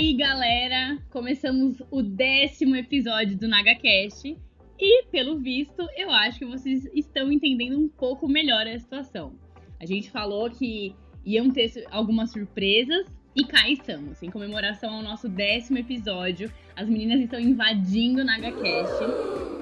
aí, galera! Começamos o décimo episódio do NagaCast e, pelo visto, eu acho que vocês estão entendendo um pouco melhor a situação. A gente falou que iam ter algumas surpresas e cá estamos, em comemoração ao nosso décimo episódio. As meninas estão invadindo o NagaCast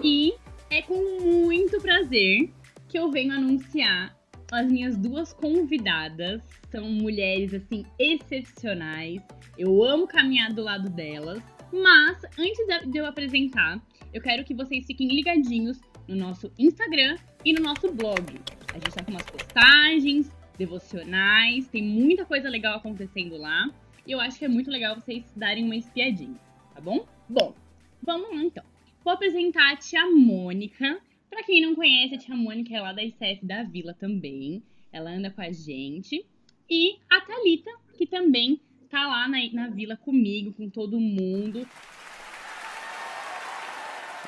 e é com muito prazer que eu venho anunciar as minhas duas convidadas. São mulheres, assim, excepcionais. Eu amo caminhar do lado delas. Mas, antes de eu apresentar, eu quero que vocês fiquem ligadinhos no nosso Instagram e no nosso blog. A gente tá com umas postagens, devocionais, tem muita coisa legal acontecendo lá. E eu acho que é muito legal vocês darem uma espiadinha, tá bom? Bom, vamos lá então. Vou apresentar a tia Mônica. Pra quem não conhece, a tia Mônica é lá da ICF da Vila também. Ela anda com a gente. E a Thalita, que também tá lá na, na vila comigo, com todo mundo.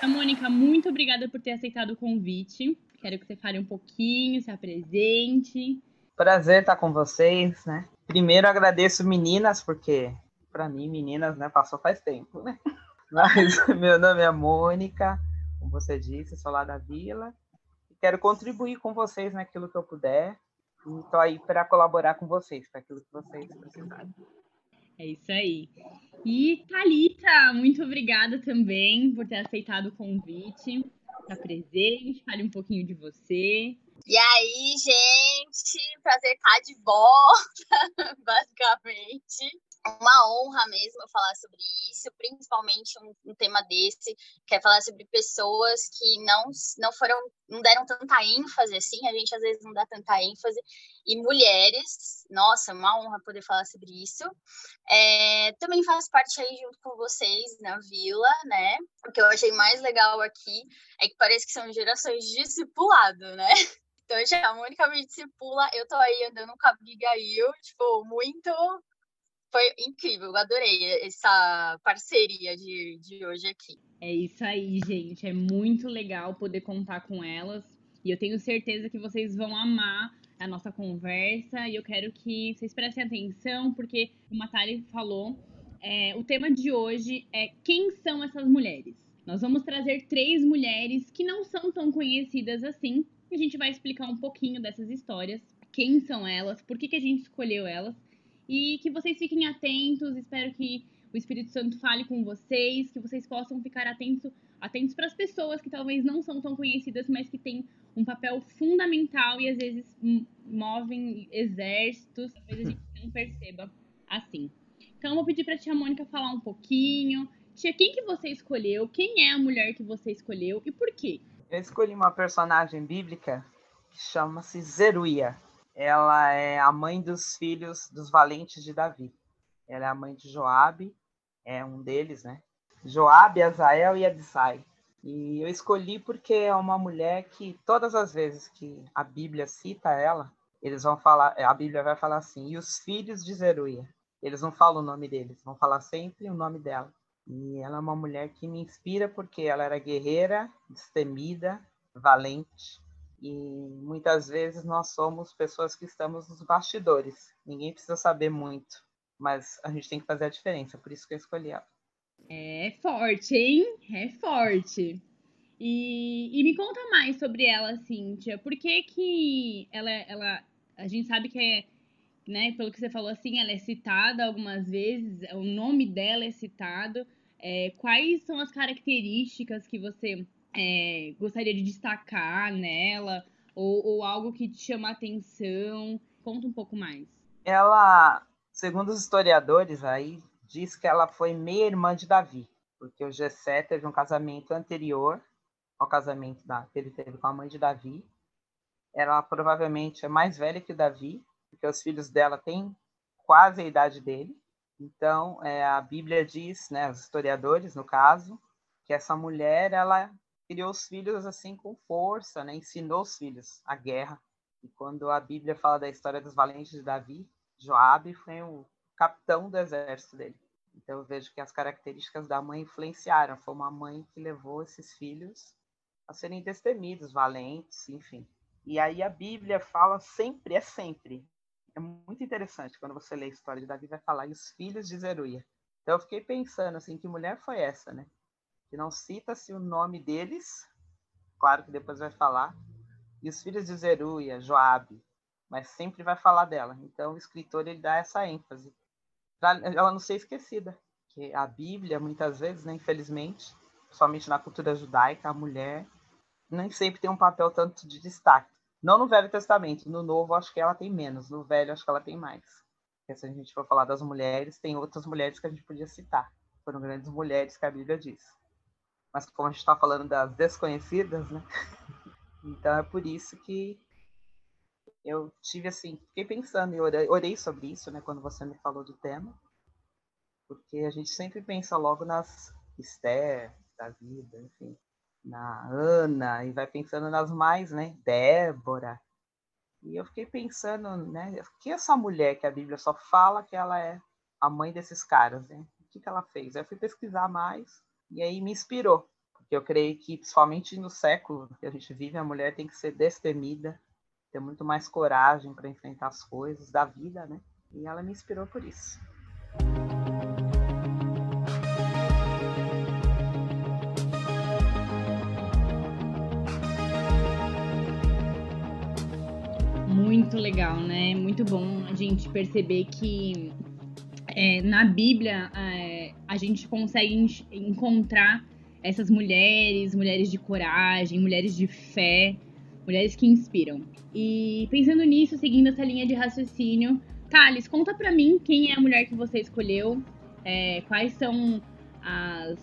A Mônica, muito obrigada por ter aceitado o convite. Quero que você fale um pouquinho, se apresente. Prazer estar com vocês, né? Primeiro agradeço meninas, porque para mim meninas, né, passou faz tempo, né? Mas meu nome é Mônica, como você disse, sou lá da vila. E quero contribuir com vocês naquilo que eu puder. E estou aí para colaborar com vocês, para aquilo que vocês precisarem. É isso aí. E Thalita, muito obrigada também por ter aceitado o convite. Está presente, fale um pouquinho de você. E aí, gente, prazer estar de volta, basicamente uma honra mesmo falar sobre isso, principalmente um, um, tema desse, que é falar sobre pessoas que não, não foram, não deram tanta ênfase assim, a gente às vezes não dá tanta ênfase, e mulheres, nossa, uma honra poder falar sobre isso. É, também faço parte aí junto com vocês na vila, né? O que eu achei mais legal aqui é que parece que são gerações de discipulado, né? Então, já a Mônica me discipula, eu tô aí andando com a Abigail, tipo, muito foi incrível, adorei essa parceria de, de hoje aqui. É isso aí, gente. É muito legal poder contar com elas. E eu tenho certeza que vocês vão amar a nossa conversa. E eu quero que vocês prestem atenção, porque como a Thali falou, é, o tema de hoje é quem são essas mulheres. Nós vamos trazer três mulheres que não são tão conhecidas assim. A gente vai explicar um pouquinho dessas histórias. Quem são elas, por que, que a gente escolheu elas e que vocês fiquem atentos. Espero que o Espírito Santo fale com vocês, que vocês possam ficar atentos atentos para as pessoas que talvez não são tão conhecidas, mas que têm um papel fundamental e às vezes movem exércitos, talvez a gente não perceba assim. Então, eu vou pedir para a tia Mônica falar um pouquinho. Tia, quem que você escolheu? Quem é a mulher que você escolheu e por quê? Eu escolhi uma personagem bíblica que chama-se Zeruia ela é a mãe dos filhos dos valentes de Davi. Ela é a mãe de Joabe, é um deles, né? Joabe, Azael e Abisai. E eu escolhi porque é uma mulher que todas as vezes que a Bíblia cita ela, eles vão falar, a Bíblia vai falar assim: "E os filhos de Zeruia". Eles não falam o nome deles, vão falar sempre o nome dela. E ela é uma mulher que me inspira porque ela era guerreira, destemida, valente e muitas vezes nós somos pessoas que estamos nos bastidores. Ninguém precisa saber muito, mas a gente tem que fazer a diferença. Por isso que eu escolhi ela. É forte, hein? É forte. E, e me conta mais sobre ela, Cíntia. Por que que ela, ela... A gente sabe que é, né, pelo que você falou assim, ela é citada algumas vezes, o nome dela é citado. É, quais são as características que você é, gostaria de destacar nela? Ou, ou algo que te chama a atenção? Conta um pouco mais. Ela, segundo os historiadores aí, diz que ela foi meia-irmã de Davi, porque o Gessé teve um casamento anterior ao casamento da, que ele teve com a mãe de Davi. Ela provavelmente é mais velha que Davi, porque os filhos dela têm quase a idade dele. Então, é, a Bíblia diz, né, os historiadores, no caso, que essa mulher ela criou os filhos assim com força, né? Ensinou os filhos a guerra. E quando a Bíblia fala da história dos valentes de Davi, Joabe foi o capitão do exército dele. Então eu vejo que as características da mãe influenciaram. Foi uma mãe que levou esses filhos a serem destemidos, valentes, enfim. E aí a Bíblia fala sempre, é sempre. É muito interessante quando você lê a história de Davi, vai falar, e os filhos de Zeruia. Então eu fiquei pensando assim, que mulher foi essa, né? Que não cita-se o nome deles, claro que depois vai falar, e os filhos de Zeruia, Joabe, mas sempre vai falar dela. Então o escritor ele dá essa ênfase para ela não ser esquecida, que a Bíblia muitas vezes, né, infelizmente, somente na cultura judaica, a mulher nem sempre tem um papel tanto de destaque. Não no Velho Testamento, no Novo acho que ela tem menos, no Velho acho que ela tem mais. Porque se a gente for falar das mulheres, tem outras mulheres que a gente podia citar. Foram grandes mulheres que a Bíblia diz. Mas como a gente está falando das desconhecidas, né? Então é por isso que eu tive assim, fiquei pensando e orei, sobre isso, né, quando você me falou do tema. Porque a gente sempre pensa logo nas Esther da vida, enfim, na Ana, e vai pensando nas mais, né? Débora. E eu fiquei pensando, né? Que essa mulher que a Bíblia só fala que ela é a mãe desses caras, né? O que, que ela fez? Eu fui pesquisar mais e aí me inspirou. Porque eu creio que, principalmente no século que a gente vive, a mulher tem que ser destemida, ter muito mais coragem para enfrentar as coisas da vida, né? E ela me inspirou por isso. Legal, né? Muito bom a gente perceber que é, na Bíblia é, a gente consegue encontrar essas mulheres, mulheres de coragem, mulheres de fé, mulheres que inspiram. E pensando nisso, seguindo essa linha de raciocínio, Thales, conta pra mim quem é a mulher que você escolheu, é, quais são as,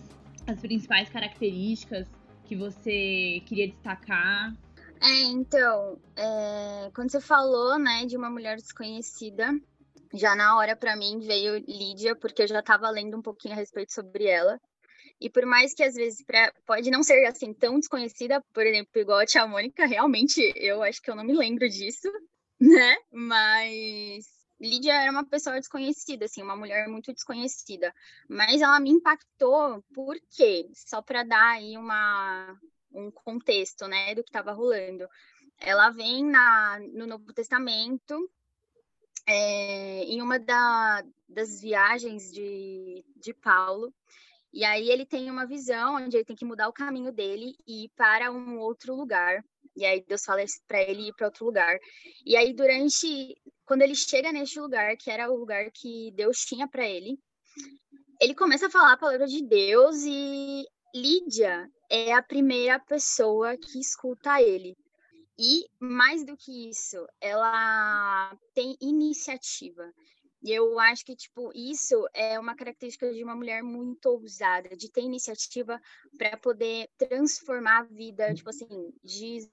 as principais características que você queria destacar é, então, é, quando você falou, né, de uma mulher desconhecida, já na hora para mim veio Lídia, porque eu já estava lendo um pouquinho a respeito sobre ela. E por mais que às vezes pra, pode não ser assim tão desconhecida, por exemplo, igual a tia Mônica, realmente eu acho que eu não me lembro disso, né? Mas Lídia era uma pessoa desconhecida, assim, uma mulher muito desconhecida. Mas ela me impactou, por quê? Só para dar aí uma, um contexto, né, do que estava rolando. Ela vem na, no Novo Testamento, é, em uma da, das viagens de, de Paulo, e aí ele tem uma visão onde ele tem que mudar o caminho dele e ir para um outro lugar. E aí Deus fala para ele ir para outro lugar. E aí durante quando ele chega neste lugar, que era o lugar que Deus tinha para ele, ele começa a falar a palavra de Deus e Lídia é a primeira pessoa que escuta ele. E mais do que isso, ela tem iniciativa. E eu acho que, tipo, isso é uma característica de uma mulher muito ousada, de ter iniciativa para poder transformar a vida, tipo assim, de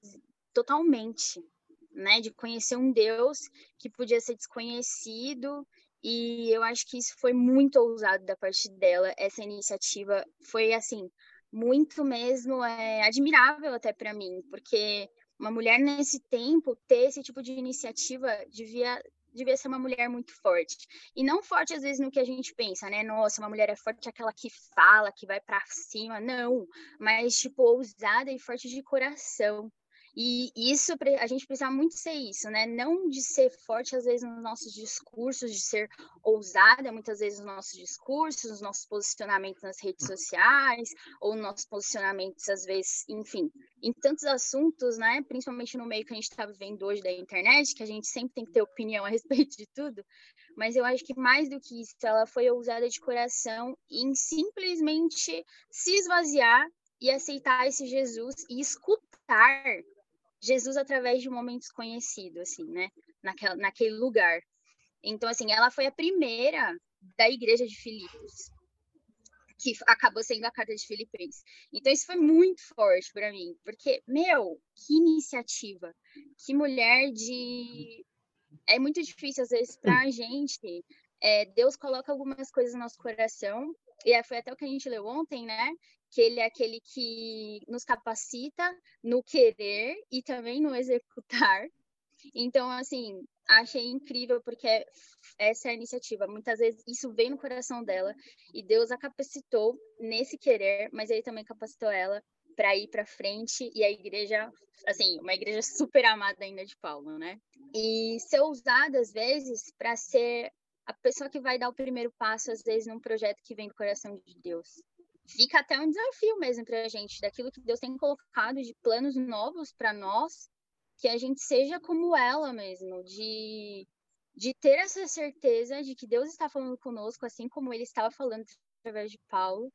totalmente, né? De conhecer um Deus que podia ser desconhecido. E eu acho que isso foi muito ousado da parte dela, essa iniciativa. Foi, assim, muito mesmo é, admirável até para mim, porque uma mulher nesse tempo ter esse tipo de iniciativa devia devia ser uma mulher muito forte. E não forte às vezes no que a gente pensa, né? Nossa, uma mulher é forte aquela que fala, que vai para cima, não, mas tipo ousada e forte de coração. E isso a gente precisa muito ser isso, né? Não de ser forte às vezes nos nossos discursos, de ser ousada muitas vezes nos nossos discursos, nos nossos posicionamentos nas redes sociais, ou nos nossos posicionamentos às vezes, enfim, em tantos assuntos, né? Principalmente no meio que a gente está vivendo hoje da internet, que a gente sempre tem que ter opinião a respeito de tudo. Mas eu acho que mais do que isso, ela foi ousada de coração em simplesmente se esvaziar e aceitar esse Jesus e escutar Jesus através de um momento desconhecido, assim, né? Naquela, naquele lugar. Então, assim, ela foi a primeira da igreja de Filipos, que acabou sendo a carta de Filipenses. Então, isso foi muito forte para mim, porque, meu, que iniciativa, que mulher de. É muito difícil, às vezes, para a gente. É, Deus coloca algumas coisas no nosso coração, e foi até o que a gente leu ontem, né? Que ele é aquele que nos capacita no querer e também no executar. Então, assim, achei incrível porque essa é a iniciativa. Muitas vezes isso vem no coração dela e Deus a capacitou nesse querer, mas ele também capacitou ela para ir para frente e a igreja, assim, uma igreja super amada ainda de Paulo, né? E ser ousada às vezes para ser a pessoa que vai dar o primeiro passo, às vezes, num projeto que vem do coração de Deus. Fica até um desafio mesmo para a gente, daquilo que Deus tem colocado de planos novos para nós, que a gente seja como ela mesmo, de, de ter essa certeza de que Deus está falando conosco, assim como ele estava falando através de Paulo,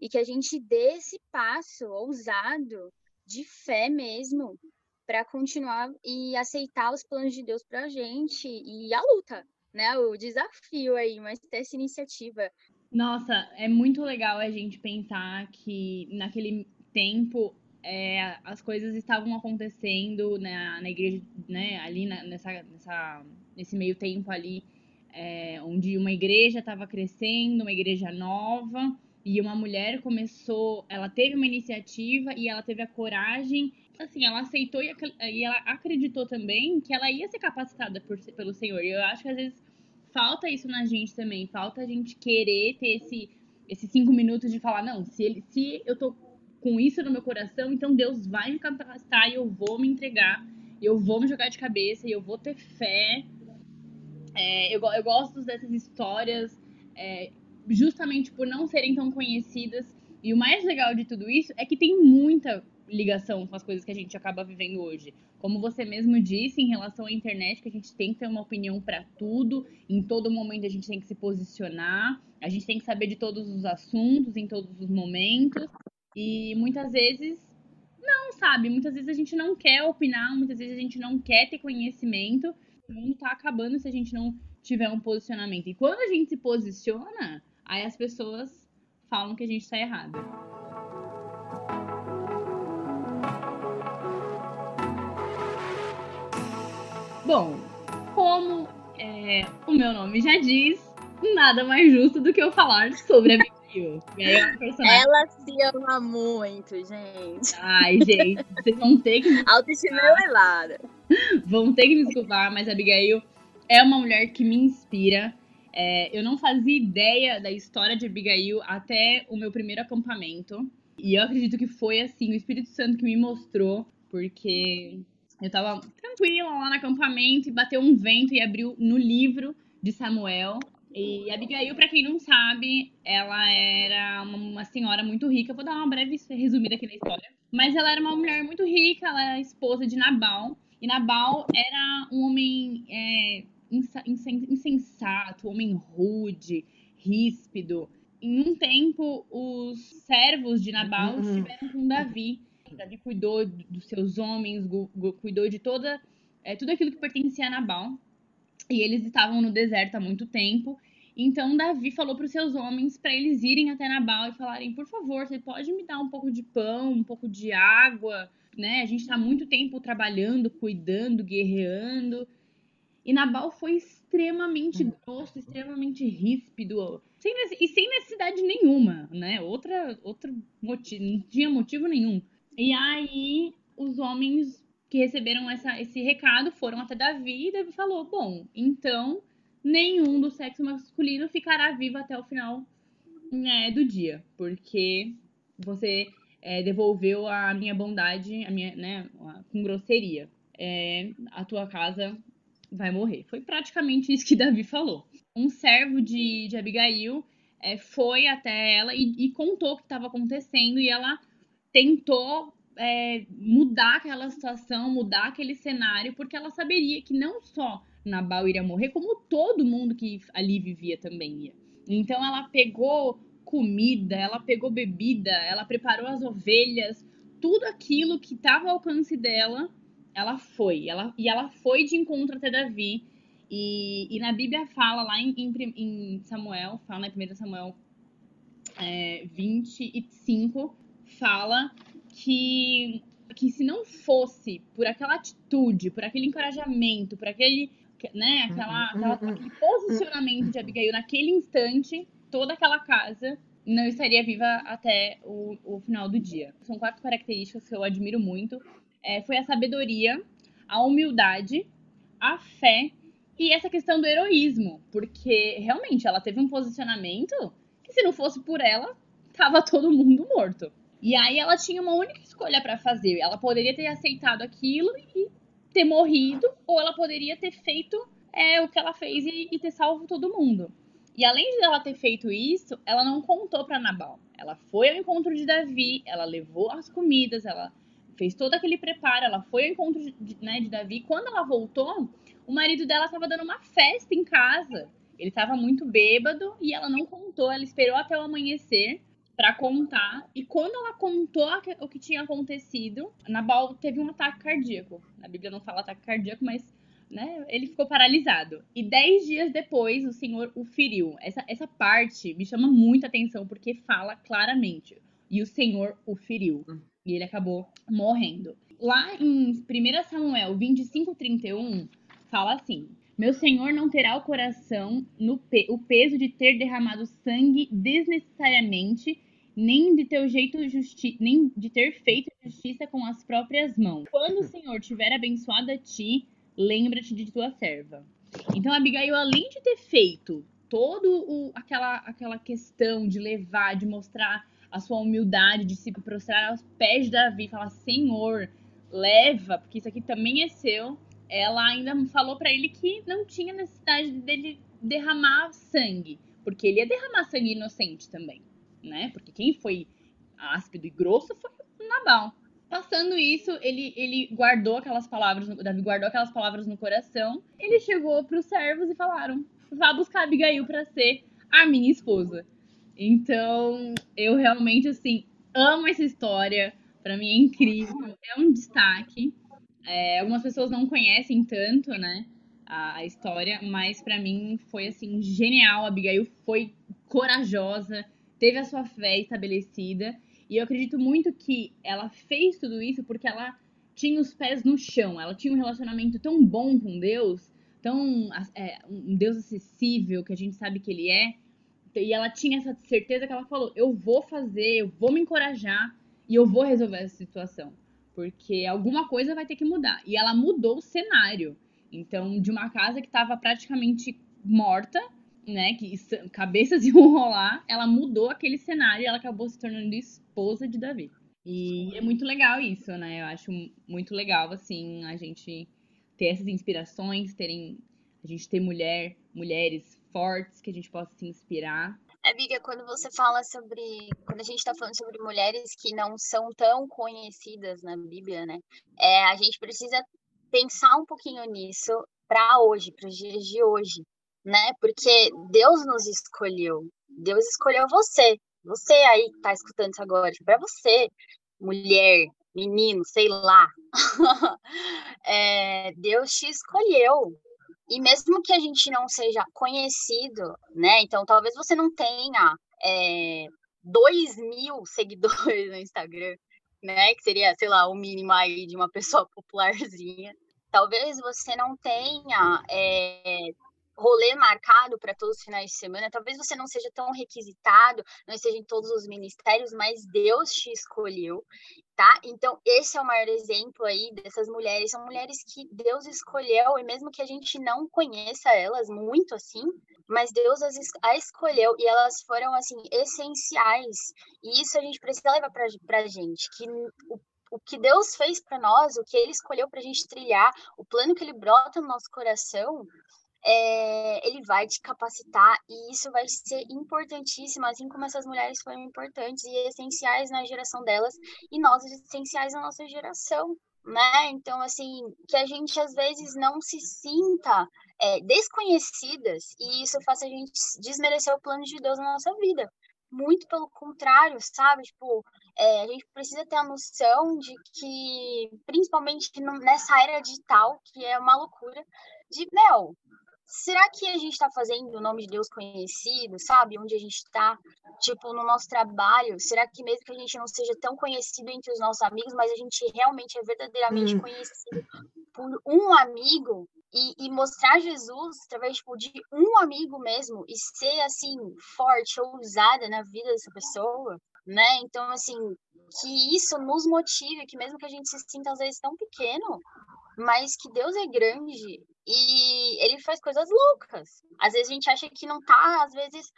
e que a gente dê esse passo ousado de fé mesmo para continuar e aceitar os planos de Deus para a gente e a luta, né? O desafio aí, mas ter essa iniciativa. Nossa, é muito legal a gente pensar que naquele tempo é, as coisas estavam acontecendo na, na igreja, né? Ali na, nessa, nessa, nesse meio tempo ali, é, onde uma igreja estava crescendo, uma igreja nova, e uma mulher começou, ela teve uma iniciativa e ela teve a coragem assim, ela aceitou e, e ela acreditou também que ela ia ser capacitada por, pelo Senhor. E eu acho que às vezes falta isso na gente também. Falta a gente querer ter esse, esses cinco minutos de falar, não, se, ele, se eu tô com isso no meu coração, então Deus vai me capacitar e eu vou me entregar. E eu vou me jogar de cabeça e eu vou ter fé. É, eu, eu gosto dessas histórias é, justamente por não serem tão conhecidas. E o mais legal de tudo isso é que tem muita ligação com as coisas que a gente acaba vivendo hoje. Como você mesmo disse em relação à internet, que a gente tem que ter uma opinião para tudo, em todo momento a gente tem que se posicionar, a gente tem que saber de todos os assuntos, em todos os momentos. E muitas vezes não, sabe? Muitas vezes a gente não quer opinar, muitas vezes a gente não quer ter conhecimento. O mundo tá acabando se a gente não tiver um posicionamento. E quando a gente se posiciona, aí as pessoas falam que a gente tá errado. Bom, como é, o meu nome já diz, nada mais justo do que eu falar sobre a Abigail. É personagem... Ela se ama muito, gente. Ai, gente, vocês vão ter que. Autoestima elevada. Vão ter que me desculpar, mas a Abigail é uma mulher que me inspira. É, eu não fazia ideia da história de Abigail até o meu primeiro acampamento. E eu acredito que foi assim, o Espírito Santo que me mostrou, porque eu tava tranquila lá no acampamento e bateu um vento e abriu no livro de Samuel. E Abigail, para quem não sabe, ela era uma senhora muito rica. Vou dar uma breve resumida aqui na história. Mas ela era uma mulher muito rica, ela era esposa de Nabal. E Nabal era um homem é, insensato, um homem rude, ríspido. Em um tempo, os servos de Nabal uhum. estiveram com Davi Davi cuidou dos seus homens, cuidou de toda é, tudo aquilo que pertencia a Nabal. E eles estavam no deserto há muito tempo. Então Davi falou para os seus homens para eles irem até Nabal e falarem: por favor, você pode me dar um pouco de pão, um pouco de água, né? A gente está muito tempo trabalhando, cuidando, guerreando. E Nabal foi extremamente hum. grosso, extremamente ríspido, sem, e sem necessidade nenhuma, né? Outra, outro motivo, não tinha motivo nenhum. E aí os homens que receberam essa, esse recado foram até Davi e Davi falou: Bom, então nenhum do sexo masculino ficará vivo até o final né, do dia, porque você é, devolveu a minha bondade, a minha, né, com grosseria. É, a tua casa vai morrer. Foi praticamente isso que Davi falou. Um servo de, de Abigail é, foi até ela e, e contou o que estava acontecendo e ela tentou é, mudar aquela situação, mudar aquele cenário, porque ela saberia que não só Nabal iria morrer, como todo mundo que ali vivia também ia. Então ela pegou comida, ela pegou bebida, ela preparou as ovelhas, tudo aquilo que estava ao alcance dela, ela foi. Ela, e ela foi de encontro até Davi. E, e na Bíblia fala lá em, em, em Samuel, fala na 1 Samuel é, 25, fala que, que se não fosse por aquela atitude, por aquele encorajamento, por aquele, né, aquela, uhum. aquela, aquele posicionamento de Abigail naquele instante, toda aquela casa não estaria viva até o, o final do dia. São quatro características que eu admiro muito. É, foi a sabedoria, a humildade, a fé e essa questão do heroísmo, porque realmente ela teve um posicionamento que se não fosse por ela, tava todo mundo morto. E aí ela tinha uma única escolha para fazer. Ela poderia ter aceitado aquilo e ter morrido, ou ela poderia ter feito é, o que ela fez e, e ter salvo todo mundo. E além de ela ter feito isso, ela não contou para Nabal. Ela foi ao encontro de Davi, ela levou as comidas, ela fez todo aquele preparo, ela foi ao encontro de, né, de Davi. Quando ela voltou, o marido dela estava dando uma festa em casa. Ele estava muito bêbado e ela não contou, ela esperou até o amanhecer para contar. E quando ela contou o que tinha acontecido, Nabal teve um ataque cardíaco. Na Bíblia não fala ataque cardíaco, mas né, ele ficou paralisado. E dez dias depois, o Senhor o feriu. Essa, essa parte me chama muita atenção, porque fala claramente. E o Senhor o feriu. Hum. E ele acabou morrendo. Lá em 1 Samuel 25, 31, fala assim: Meu Senhor não terá o coração no pe o peso de ter derramado sangue desnecessariamente, nem de ter jeito justi nem de ter feito justiça com as próprias mãos. Quando o Senhor tiver abençoado a ti, lembra-te de tua serva. Então Abigail, além de ter feito todo o, aquela aquela questão de levar, de mostrar a sua humildade, de se prostrar aos pés de Davi, falar Senhor, leva, porque isso aqui também é seu ela ainda falou para ele que não tinha necessidade dele derramar sangue, porque ele ia derramar sangue inocente também, né? Porque quem foi áspido e grosso foi Nabal. Passando isso, ele, ele guardou aquelas palavras, Davi guardou aquelas palavras no coração. Ele chegou para os servos e falaram: vá buscar Abigail para ser a minha esposa. Então, eu realmente assim amo essa história. Para mim é incrível, é um destaque. É, algumas pessoas não conhecem tanto, né, a, a história, mas para mim foi assim genial. A Abigail foi corajosa, teve a sua fé estabelecida e eu acredito muito que ela fez tudo isso porque ela tinha os pés no chão, ela tinha um relacionamento tão bom com Deus, tão é, um Deus acessível que a gente sabe que ele é. E ela tinha essa certeza que ela falou: eu vou fazer, eu vou me encorajar e eu vou resolver essa situação porque alguma coisa vai ter que mudar. E ela mudou o cenário. Então, de uma casa que estava praticamente morta, né, que cabeças iam rolar, ela mudou aquele cenário e ela acabou se tornando esposa de Davi. E é muito legal isso, né? Eu acho muito legal, assim, a gente ter essas inspirações, terem, a gente ter mulher, mulheres fortes que a gente possa se inspirar Amiga, quando você fala sobre. Quando a gente está falando sobre mulheres que não são tão conhecidas na Bíblia, né? É, a gente precisa pensar um pouquinho nisso para hoje, para os dias de hoje, né? Porque Deus nos escolheu. Deus escolheu você. Você aí que está escutando isso agora, para você, mulher, menino, sei lá. é, Deus te escolheu. E mesmo que a gente não seja conhecido, né? Então, talvez você não tenha é, 2 mil seguidores no Instagram, né? Que seria, sei lá, o mínimo aí de uma pessoa popularzinha. Talvez você não tenha é, rolê marcado para todos os finais de semana. Talvez você não seja tão requisitado, não esteja em todos os ministérios, mas Deus te escolheu, tá? Então, esse é o maior exemplo aí dessas mulheres. São mulheres que Deus escolheu, e mesmo que a gente não conheça elas muito assim, mas Deus as, a escolheu e elas foram, assim, essenciais. E isso a gente precisa levar para a gente, que o o que Deus fez para nós, o que Ele escolheu para a gente trilhar, o plano que Ele brota no nosso coração, é, ele vai te capacitar e isso vai ser importantíssimo, assim como essas mulheres foram importantes e essenciais na geração delas e nós essenciais na nossa geração, né? Então, assim, que a gente às vezes não se sinta é, desconhecidas e isso faça a gente desmerecer o plano de Deus na nossa vida. Muito pelo contrário, sabe? Tipo, é, a gente precisa ter a noção de que, principalmente nessa era digital, que é uma loucura, de, meu, será que a gente está fazendo o nome de Deus conhecido, sabe? Onde a gente está, tipo, no nosso trabalho? Será que mesmo que a gente não seja tão conhecido entre os nossos amigos, mas a gente realmente é verdadeiramente hum. conhecido por um amigo e, e, mostrar Jesus através tipo, de um amigo mesmo e ser, assim, forte, ousada na vida dessa pessoa? Né? Então, assim, que isso nos motive, que mesmo que a gente se sinta às vezes tão pequeno, mas que Deus é grande e ele faz coisas loucas. Às vezes a gente acha que não tá, às vezes,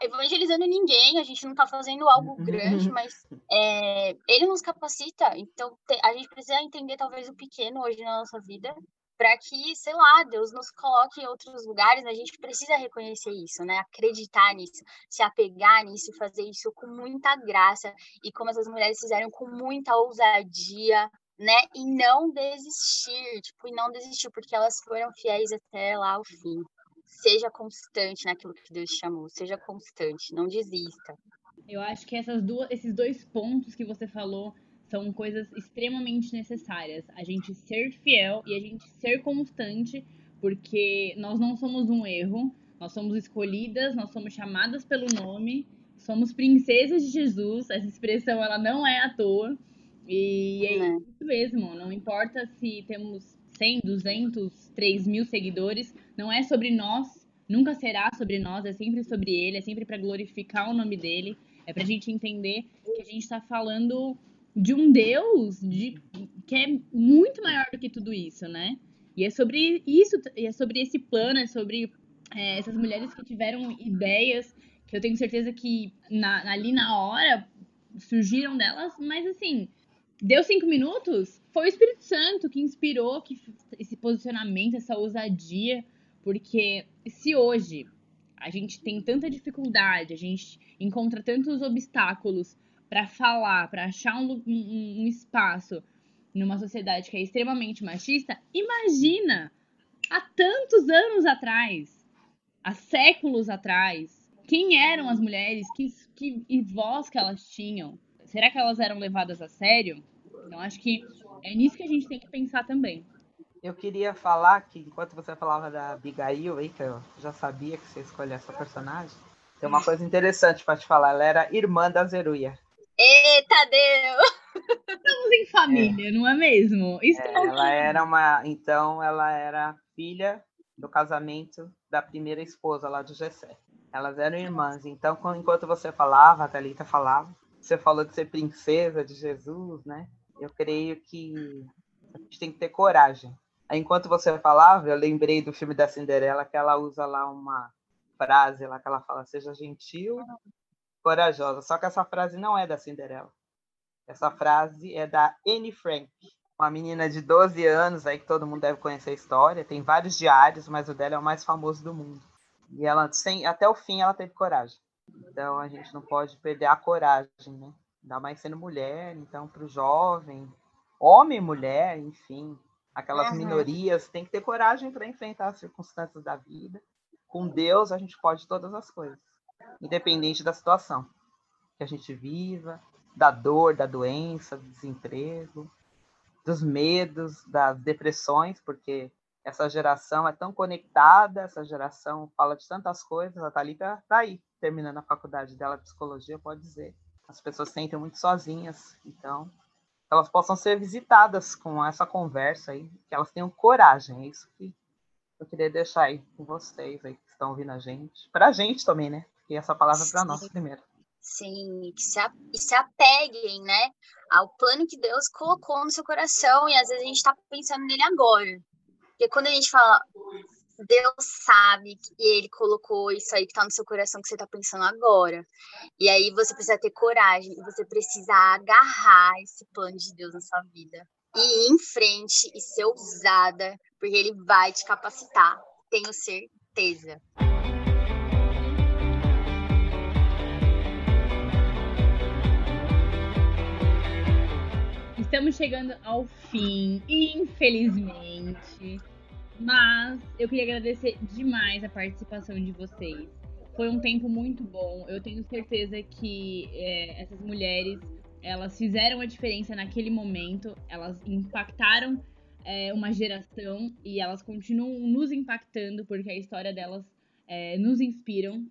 evangelizando ninguém, a gente não tá fazendo algo grande, mas é, ele nos capacita. Então a gente precisa entender talvez o pequeno hoje na nossa vida para que, sei lá, Deus nos coloque em outros lugares, a gente precisa reconhecer isso, né? Acreditar nisso, se apegar nisso, fazer isso com muita graça e como essas mulheres fizeram com muita ousadia, né? E não desistir, tipo, e não desistir, porque elas foram fiéis até lá o fim. Seja constante naquilo que Deus chamou, seja constante, não desista. Eu acho que essas duas, esses dois pontos que você falou são coisas extremamente necessárias. A gente ser fiel e a gente ser constante, porque nós não somos um erro, nós somos escolhidas, nós somos chamadas pelo nome, somos princesas de Jesus. Essa expressão ela não é à toa. E é uhum. isso mesmo, não importa se temos 100, 200, 3 mil seguidores, não é sobre nós, nunca será sobre nós, é sempre sobre Ele, é sempre para glorificar o nome dele, é para a gente entender que a gente está falando de um Deus de, que é muito maior do que tudo isso, né? E é sobre isso, é sobre esse plano, é sobre é, essas mulheres que tiveram ideias que eu tenho certeza que na, ali na hora surgiram delas, mas assim, deu cinco minutos, foi o Espírito Santo que inspirou que, esse posicionamento, essa ousadia, porque se hoje a gente tem tanta dificuldade, a gente encontra tantos obstáculos para falar, para achar um, um, um espaço numa sociedade que é extremamente machista, imagina há tantos anos atrás, há séculos atrás, quem eram as mulheres, que, que e voz que elas tinham. Será que elas eram levadas a sério? Então acho que é nisso que a gente tem que pensar também. Eu queria falar que enquanto você falava da Abigail aí, que eu já sabia que você escolheu essa personagem, tem uma coisa interessante para te falar. Ela era irmã da Zeruia. Eita, Deus! Estamos em família, é. não é mesmo? É, ela era uma. Então, ela era filha do casamento da primeira esposa lá do Gessé. Elas eram irmãs. Então, enquanto você falava, a Thalita falava, você falou de ser princesa de Jesus, né? Eu creio que a gente tem que ter coragem. Enquanto você falava, eu lembrei do filme da Cinderela, que ela usa lá uma frase lá que ela fala: seja gentil corajosa. Só que essa frase não é da Cinderela. Essa frase é da Anne Frank, uma menina de 12 anos aí que todo mundo deve conhecer a história. Tem vários diários, mas o dela é o mais famoso do mundo. E ela, sem, até o fim, ela teve coragem. Então a gente não pode perder a coragem, né? Ainda mais sendo mulher, então para o jovem, homem, mulher, enfim, aquelas uhum. minorias, tem que ter coragem para enfrentar as circunstâncias da vida. Com Deus a gente pode todas as coisas independente da situação que a gente viva, da dor, da doença, do desemprego, dos medos, das depressões, porque essa geração é tão conectada, essa geração fala de tantas coisas. A Thalita está aí, terminando a faculdade dela de psicologia, pode dizer. As pessoas se sentem muito sozinhas, então elas possam ser visitadas com essa conversa aí, que elas tenham coragem. É isso que eu queria deixar aí com vocês aí que estão ouvindo a gente. Para a gente também, né? E essa palavra para nós primeiro. Sim, que se, e se apeguem, né, ao plano que Deus colocou no seu coração e às vezes a gente está pensando nele agora. Porque quando a gente fala, Deus sabe que Ele colocou isso aí que está no seu coração que você está pensando agora. E aí você precisa ter coragem, você precisa agarrar esse plano de Deus na sua vida. E ir em frente e ser ousada, porque Ele vai te capacitar, tenho certeza. Estamos chegando ao fim, infelizmente. Mas eu queria agradecer demais a participação de vocês. Foi um tempo muito bom. Eu tenho certeza que é, essas mulheres elas fizeram a diferença naquele momento. Elas impactaram é, uma geração e elas continuam nos impactando porque a história delas é, nos inspiram.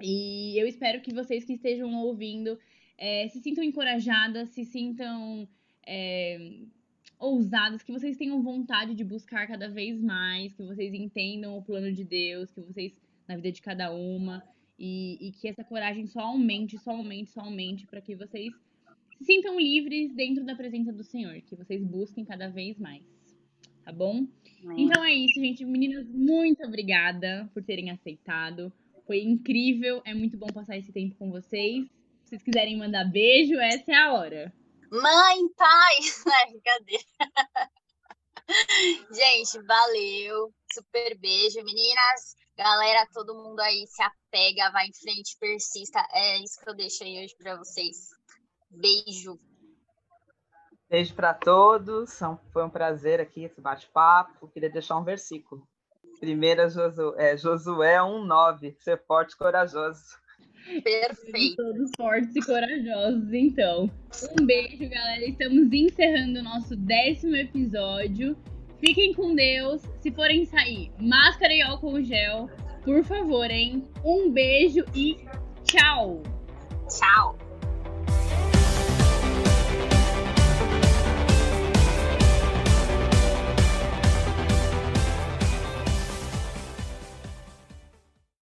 E eu espero que vocês que estejam ouvindo é, se sintam encorajadas, se sintam é, ousadas, que vocês tenham vontade de buscar cada vez mais, que vocês entendam o plano de Deus, que vocês, na vida de cada uma, e, e que essa coragem só aumente, só aumente, só aumente, para que vocês se sintam livres dentro da presença do Senhor, que vocês busquem cada vez mais. Tá bom? Então é isso, gente. Meninas, muito obrigada por terem aceitado. Foi incrível, é muito bom passar esse tempo com vocês. Se vocês quiserem mandar beijo, essa é a hora. Mãe, pai. Ai, cadê? Gente. Valeu. Super beijo, meninas. Galera, todo mundo aí se apega, vai em frente, persista. É isso que eu deixo aí hoje para vocês. Beijo. Beijo para todos. Foi um prazer aqui esse bate-papo. Queria deixar um versículo. Primeira Josué, é, Josué 1,9. Ser forte e corajoso. Perfeito. Todos fortes e corajosos, então. Um beijo, galera. Estamos encerrando o nosso décimo episódio. Fiquem com Deus. Se forem sair, máscara e álcool gel, por favor, hein? Um beijo e tchau! Tchau!